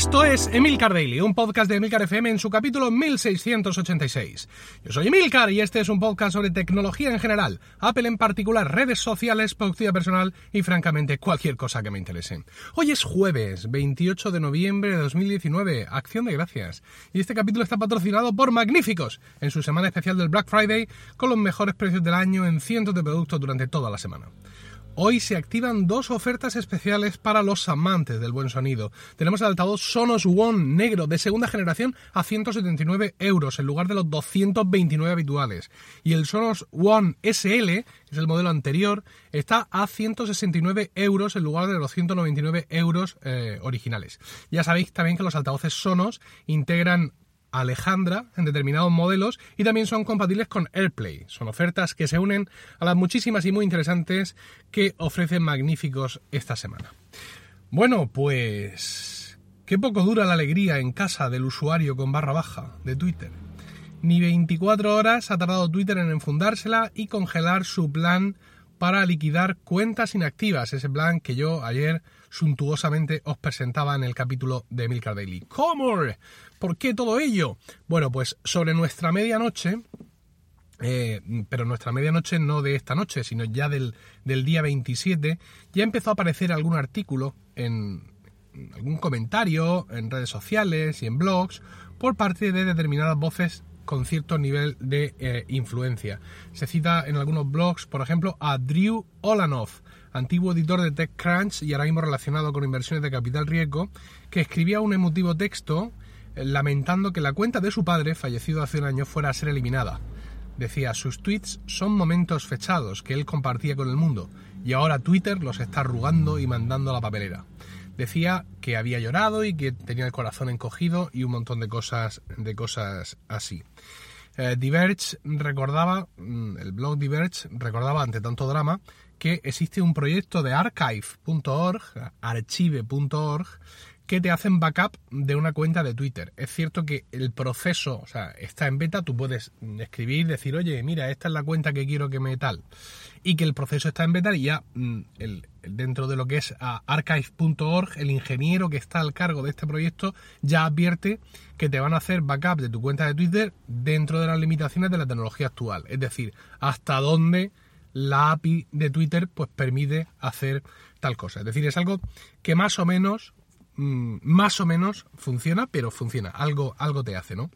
Esto es Emilcar Daily, un podcast de Emilcar FM en su capítulo 1686. Yo soy Emilcar y este es un podcast sobre tecnología en general, Apple en particular, redes sociales, productividad personal y francamente cualquier cosa que me interese. Hoy es jueves, 28 de noviembre de 2019, acción de gracias. Y este capítulo está patrocinado por Magníficos, en su semana especial del Black Friday, con los mejores precios del año en cientos de productos durante toda la semana. Hoy se activan dos ofertas especiales para los amantes del buen sonido. Tenemos el altavoz Sonos One negro de segunda generación a 179 euros en lugar de los 229 habituales. Y el Sonos One SL, es el modelo anterior, está a 169 euros en lugar de los 199 euros eh, originales. Ya sabéis también que los altavoces Sonos integran Alejandra en determinados modelos y también son compatibles con AirPlay. Son ofertas que se unen a las muchísimas y muy interesantes que ofrecen magníficos esta semana. Bueno, pues qué poco dura la alegría en casa del usuario con barra baja de Twitter. Ni 24 horas ha tardado Twitter en enfundársela y congelar su plan para liquidar cuentas inactivas, ese plan que yo ayer suntuosamente os presentaba en el capítulo de Milcar Daily. ¿Cómo? ¿Por qué todo ello? Bueno, pues sobre nuestra medianoche, eh, pero nuestra medianoche no de esta noche, sino ya del, del, día 27, ya empezó a aparecer algún artículo en algún comentario en redes sociales y en blogs por parte de determinadas voces con cierto nivel de eh, influencia. Se cita en algunos blogs, por ejemplo, a Drew Olanoff, antiguo editor de TechCrunch y ahora mismo relacionado con inversiones de capital riesgo, que escribía un emotivo texto eh, lamentando que la cuenta de su padre, fallecido hace un año, fuera a ser eliminada. Decía, sus tweets son momentos fechados que él compartía con el mundo y ahora Twitter los está arrugando y mandando a la papelera. Decía que había llorado y que tenía el corazón encogido y un montón de cosas, de cosas así. Eh, Diverge recordaba, mm, el blog Diverge recordaba ante tanto drama que existe un proyecto de archive.org, archive.org, que te hacen backup de una cuenta de Twitter. Es cierto que el proceso, o sea, está en beta, tú puedes escribir, decir, oye, mira, esta es la cuenta que quiero que me tal. Y que el proceso está en beta y ya mm, el, dentro de lo que es archive.org, el ingeniero que está al cargo de este proyecto ya advierte que te van a hacer backup de tu cuenta de Twitter dentro de las limitaciones de la tecnología actual. Es decir, hasta dónde la API de Twitter pues permite hacer tal cosa. Es decir, es algo que más o menos, mm, más o menos funciona, pero funciona. Algo, algo te hace, ¿no?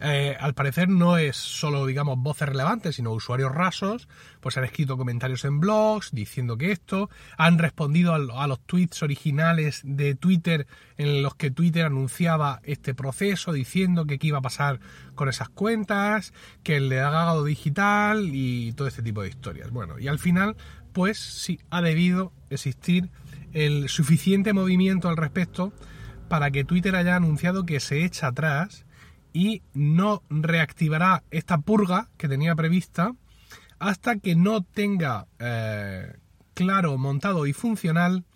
Eh, al parecer no es solo, digamos, voces relevantes, sino usuarios rasos, pues han escrito comentarios en blogs diciendo que esto, han respondido a, los tweets originales de Twitter en los que Twitter anunciaba este proceso, diciendo que qué iba a pasar con esas cuentas, que el legado digital y todo este tipo de historias. Bueno, y al final, pues sí, ha debido existir el suficiente movimiento al respecto para que Twitter haya anunciado que se echa atrás y no reactivará esta purga que tenía prevista hasta que no tenga eh, claro, montado y funcional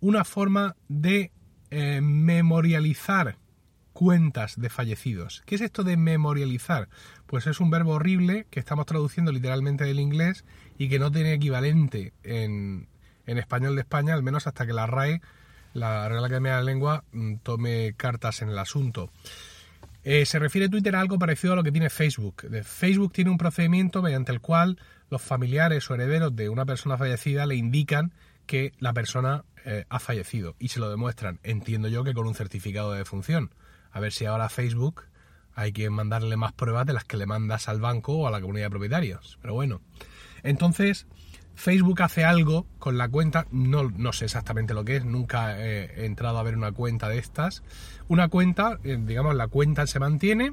una forma de eh, memorializar cuentas de fallecidos. ¿Qué es esto de memorializar? Pues es un verbo horrible que estamos traduciendo literalmente del inglés y que no tiene equivalente en, en español de España, al menos hasta que la RAE, la Real Academia de la Lengua, mm, tome cartas en el asunto. Eh, se refiere Twitter a algo parecido a lo que tiene Facebook. Facebook tiene un procedimiento mediante el cual los familiares o herederos de una persona fallecida le indican que la persona eh, ha fallecido y se lo demuestran. Entiendo yo que con un certificado de defunción. A ver si ahora Facebook hay que mandarle más pruebas de las que le mandas al banco o a la comunidad de propietarios. Pero bueno. Entonces, Facebook hace algo con la cuenta, no, no sé exactamente lo que es, nunca he, entrado a ver una cuenta de estas. Una cuenta, eh, digamos, la cuenta se mantiene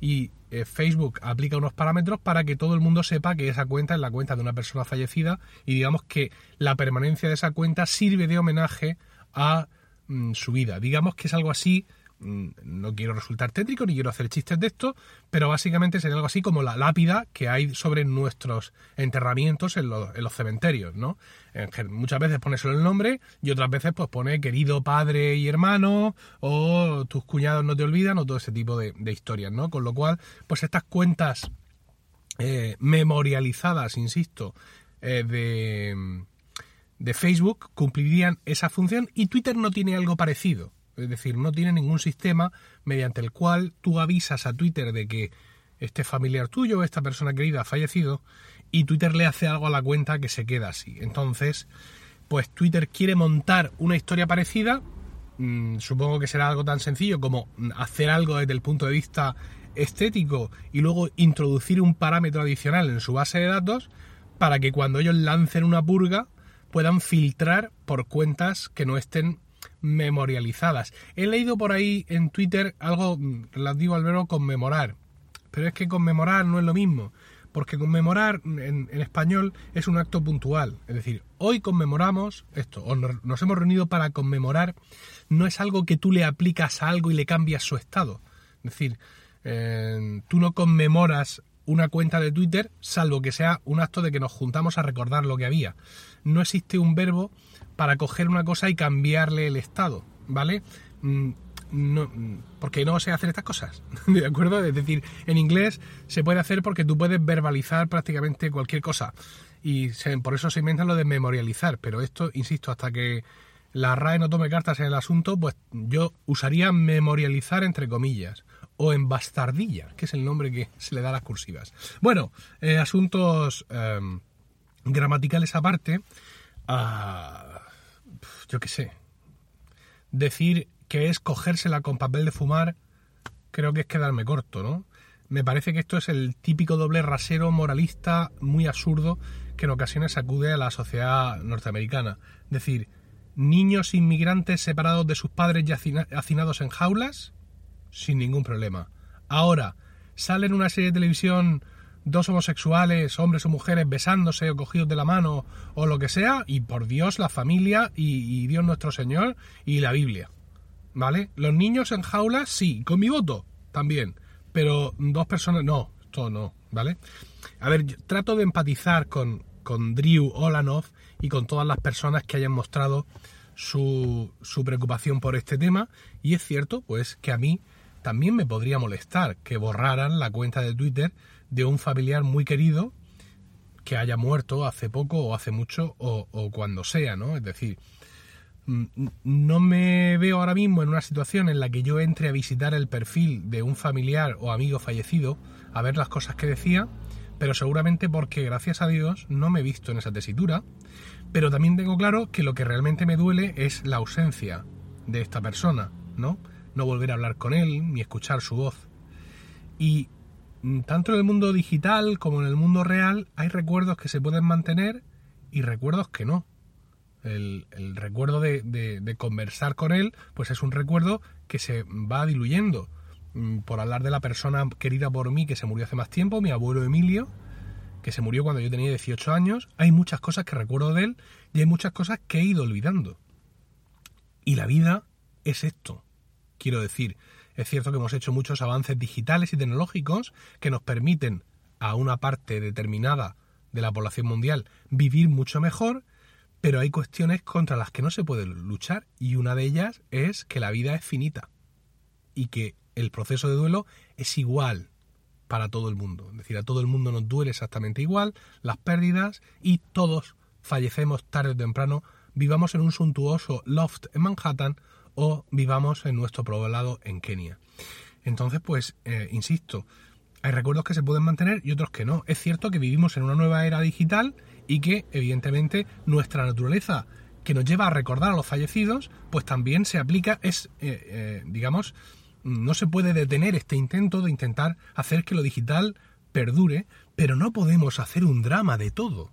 y eh, Facebook aplica unos parámetros para que todo el mundo sepa que esa cuenta es la cuenta de una persona fallecida y digamos que la permanencia de esa cuenta sirve de homenaje a mm, su vida. Digamos que es algo así no quiero resultar tétrico ni quiero hacer chistes de esto, pero básicamente sería algo así como la lápida que hay sobre nuestros enterramientos en los, cementerios, ¿no? muchas veces pone solo el nombre y otras veces pues pone querido padre y hermano o tus cuñados no te olvidan o todo ese tipo de, historias, ¿no? Con lo cual, pues estas cuentas eh, memorializadas, insisto, eh, de, de Facebook cumplirían esa función y Twitter no tiene algo parecido. Es decir, no tiene ningún sistema mediante el cual tú avisas a Twitter de que este familiar tuyo, esta persona querida ha fallecido y Twitter le hace algo a la cuenta que se queda así. Entonces, pues Twitter quiere montar una historia parecida, mm, supongo que será algo tan sencillo como hacer algo desde el punto de vista estético y luego introducir un parámetro adicional en su base de datos para que cuando ellos lancen una purga puedan filtrar por cuentas que no estén memorializadas. He leído por ahí en Twitter algo relativo al verbo conmemorar, pero es que conmemorar no es lo mismo, porque conmemorar en, español es un acto puntual, es decir, hoy conmemoramos esto, o nos, hemos reunido para conmemorar, no es algo que tú le aplicas a algo y le cambias su estado. Es decir, eh, tú no conmemoras una cuenta de Twitter, salvo que sea un acto de que nos juntamos a recordar lo que había. No existe un verbo para coger una cosa y cambiarle el estado, ¿vale? Mm, no, porque no sé hacer estas cosas, ¿de acuerdo? Es decir, en inglés se puede hacer porque tú puedes verbalizar prácticamente cualquier cosa y por eso se inventa lo de memorializar, pero esto, insisto, hasta que la RAE no tome cartas en el asunto, pues yo usaría memorializar entre comillas o en bastardilla, que es el nombre que se le da a las cursivas. Bueno, eh, asuntos em, gramaticales aparte, ah, yo qué sé, decir que es cogérsela con papel de fumar, creo que es quedarme corto, ¿no? Me parece que esto es el típico doble rasero moralista muy absurdo que en ocasiones sacude a la sociedad norteamericana. Decir, niños inmigrantes separados de sus padres y hacinados en jaulas, sin ningún problema. Ahora, sale en una serie de televisión dos homosexuales, hombres o mujeres, besándose o cogidos de la mano o lo que sea, y por Dios, la familia y, Dios nuestro Señor y la Biblia. ¿Vale? Los niños en jaulas, sí, con mi voto también, pero dos personas, no, esto no, ¿vale? A ver, trato de empatizar con, con Drew Olanov y con todas las personas que hayan mostrado su, su preocupación por este tema, y es cierto, pues, que a mí también me podría molestar que borraran la cuenta de Twitter de un familiar muy querido que haya muerto hace poco o hace mucho o, cuando sea, ¿no? Es decir, mm, no me veo ahora mismo en una situación en la que yo entre a visitar el perfil de un familiar o amigo fallecido a ver las cosas que decía, pero seguramente porque gracias a Dios no me he visto en esa tesitura, pero también tengo claro que lo que realmente me duele es la ausencia de esta persona, ¿no? No volver a hablar con él ni escuchar su voz. Y mm, tanto en el mundo digital como en el mundo real hay recuerdos que se pueden mantener y recuerdos que no. El, recuerdo de, de, conversar con él, pues es un recuerdo que se va diluyendo. Mm, por hablar de la persona querida por mí que se murió hace más tiempo, mi abuelo Emilio, que se murió cuando yo tenía 18 años, hay muchas cosas que recuerdo de él y hay muchas cosas que he ido olvidando. Y la vida es esto. Quiero decir, es cierto que hemos hecho muchos avances digitales y tecnológicos que nos permiten a una parte determinada de la población mundial vivir mucho mejor, pero hay cuestiones contra las que no se puede luchar y una de ellas es que la vida es finita y que el proceso de duelo es igual para todo el mundo. Es decir, a todo el mundo nos duele exactamente igual las pérdidas y todos fallecemos tarde o temprano, vivamos en un suntuoso loft en Manhattan o vivamos en nuestro poblado en Kenia. Entonces, pues, eh, insisto, hay recuerdos que se pueden mantener y otros que no. Es cierto que vivimos en una nueva era digital y que, evidentemente, nuestra naturaleza que nos lleva a recordar a los fallecidos, pues también se aplica, es, eh, eh, digamos, no se puede detener este intento de intentar hacer que lo digital perdure, pero no podemos hacer un drama de todo.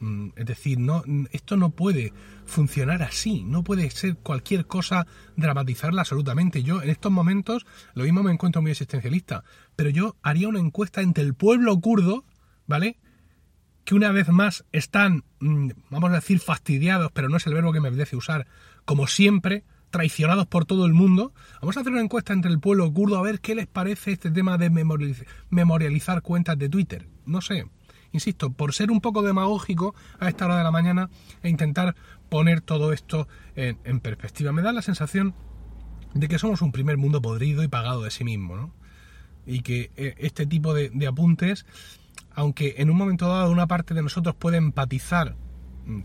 Mm, es decir, no, esto no puede funcionar así, no puede ser cualquier cosa dramatizarla absolutamente. Yo en estos momentos, lo mismo me encuentro muy existencialista, pero yo haría una encuesta entre el pueblo kurdo, ¿vale? Que una vez más están, mm, vamos a decir, fastidiados, pero no es el verbo que me apetece usar, como siempre, traicionados por todo el mundo. Vamos a hacer una encuesta entre el pueblo kurdo a ver qué les parece este tema de memorializar cuentas de Twitter. No sé, insisto, por ser un poco demagógico a esta hora de la mañana e intentar poner todo esto en, perspectiva. Me da la sensación de que somos un primer mundo podrido y pagado de sí mismo, ¿no? Y que eh, este tipo de, apuntes, aunque en un momento dado una parte de nosotros puede empatizar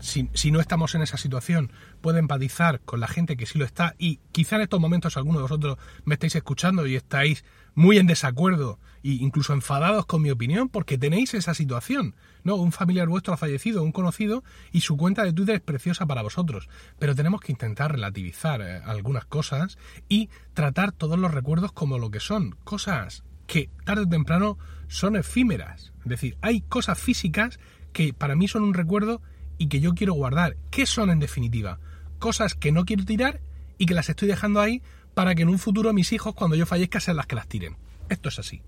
si, si, no estamos en esa situación, puede empatizar con la gente que sí lo está y quizá en estos momentos algunos de vosotros me estáis escuchando y estáis muy en desacuerdo e incluso enfadados con mi opinión porque tenéis esa situación, ¿no? Un familiar vuestro ha fallecido, un conocido y su cuenta de Twitter es preciosa para vosotros, pero tenemos que intentar relativizar eh, algunas cosas y tratar todos los recuerdos como lo que son, cosas que tarde o temprano son efímeras, es decir, hay cosas físicas que para mí son un recuerdo y que yo quiero guardar. ¿Qué son en definitiva? Cosas que no quiero tirar y que las estoy dejando ahí para que en un futuro mis hijos, cuando yo fallezca, sean las que las tiren. Esto es así.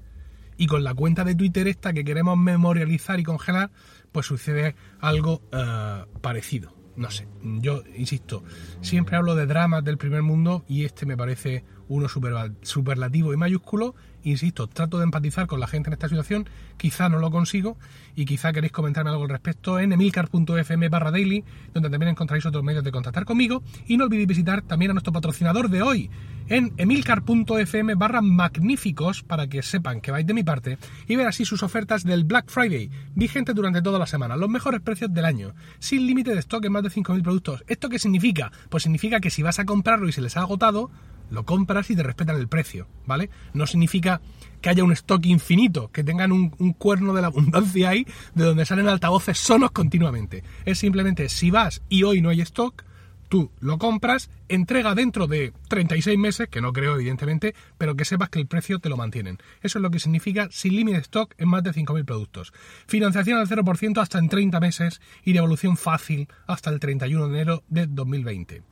Y con la cuenta de Twitter esta que queremos memorializar y congelar, pues sucede algo eh, parecido. No sé, yo insisto, siempre hablo de dramas del primer mundo y este me parece uno superlativo y mayúsculo. Insisto, trato de empatizar con la gente en esta situación, quizá no lo consigo y quizá queréis comentarme algo al respecto en emilcar.fm barra daily, donde también encontraréis otros medios de contactar conmigo. Y no olvidéis visitar también a nuestro patrocinador de hoy en emilcar.fm barra magníficos para que sepan que vais de mi parte y ver así sus ofertas del Black Friday, vigente durante toda la semana, los mejores precios del año, sin límite de stock en más de 5.000 productos. ¿Esto qué significa? Pues significa que si vas a comprarlo y se les ha agotado, lo compras y te respetan el precio, ¿vale? No significa que haya un stock infinito, que tengan un, cuerno de la abundancia ahí, de donde salen altavoces sonos continuamente. Es simplemente, si vas y hoy no hay stock, tú lo compras, entrega dentro de 36 meses, que no creo evidentemente, pero que sepas que el precio te lo mantienen. Eso es lo que significa sin límite stock en más de 5.000 productos. Financiación al 0% hasta en 30 meses y devolución fácil hasta el 31 de enero de 2020.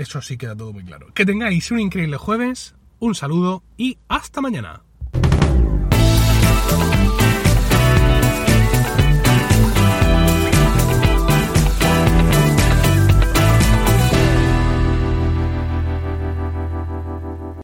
Eso sí queda todo muy claro. Que tengáis un increíble jueves, un saludo y hasta mañana.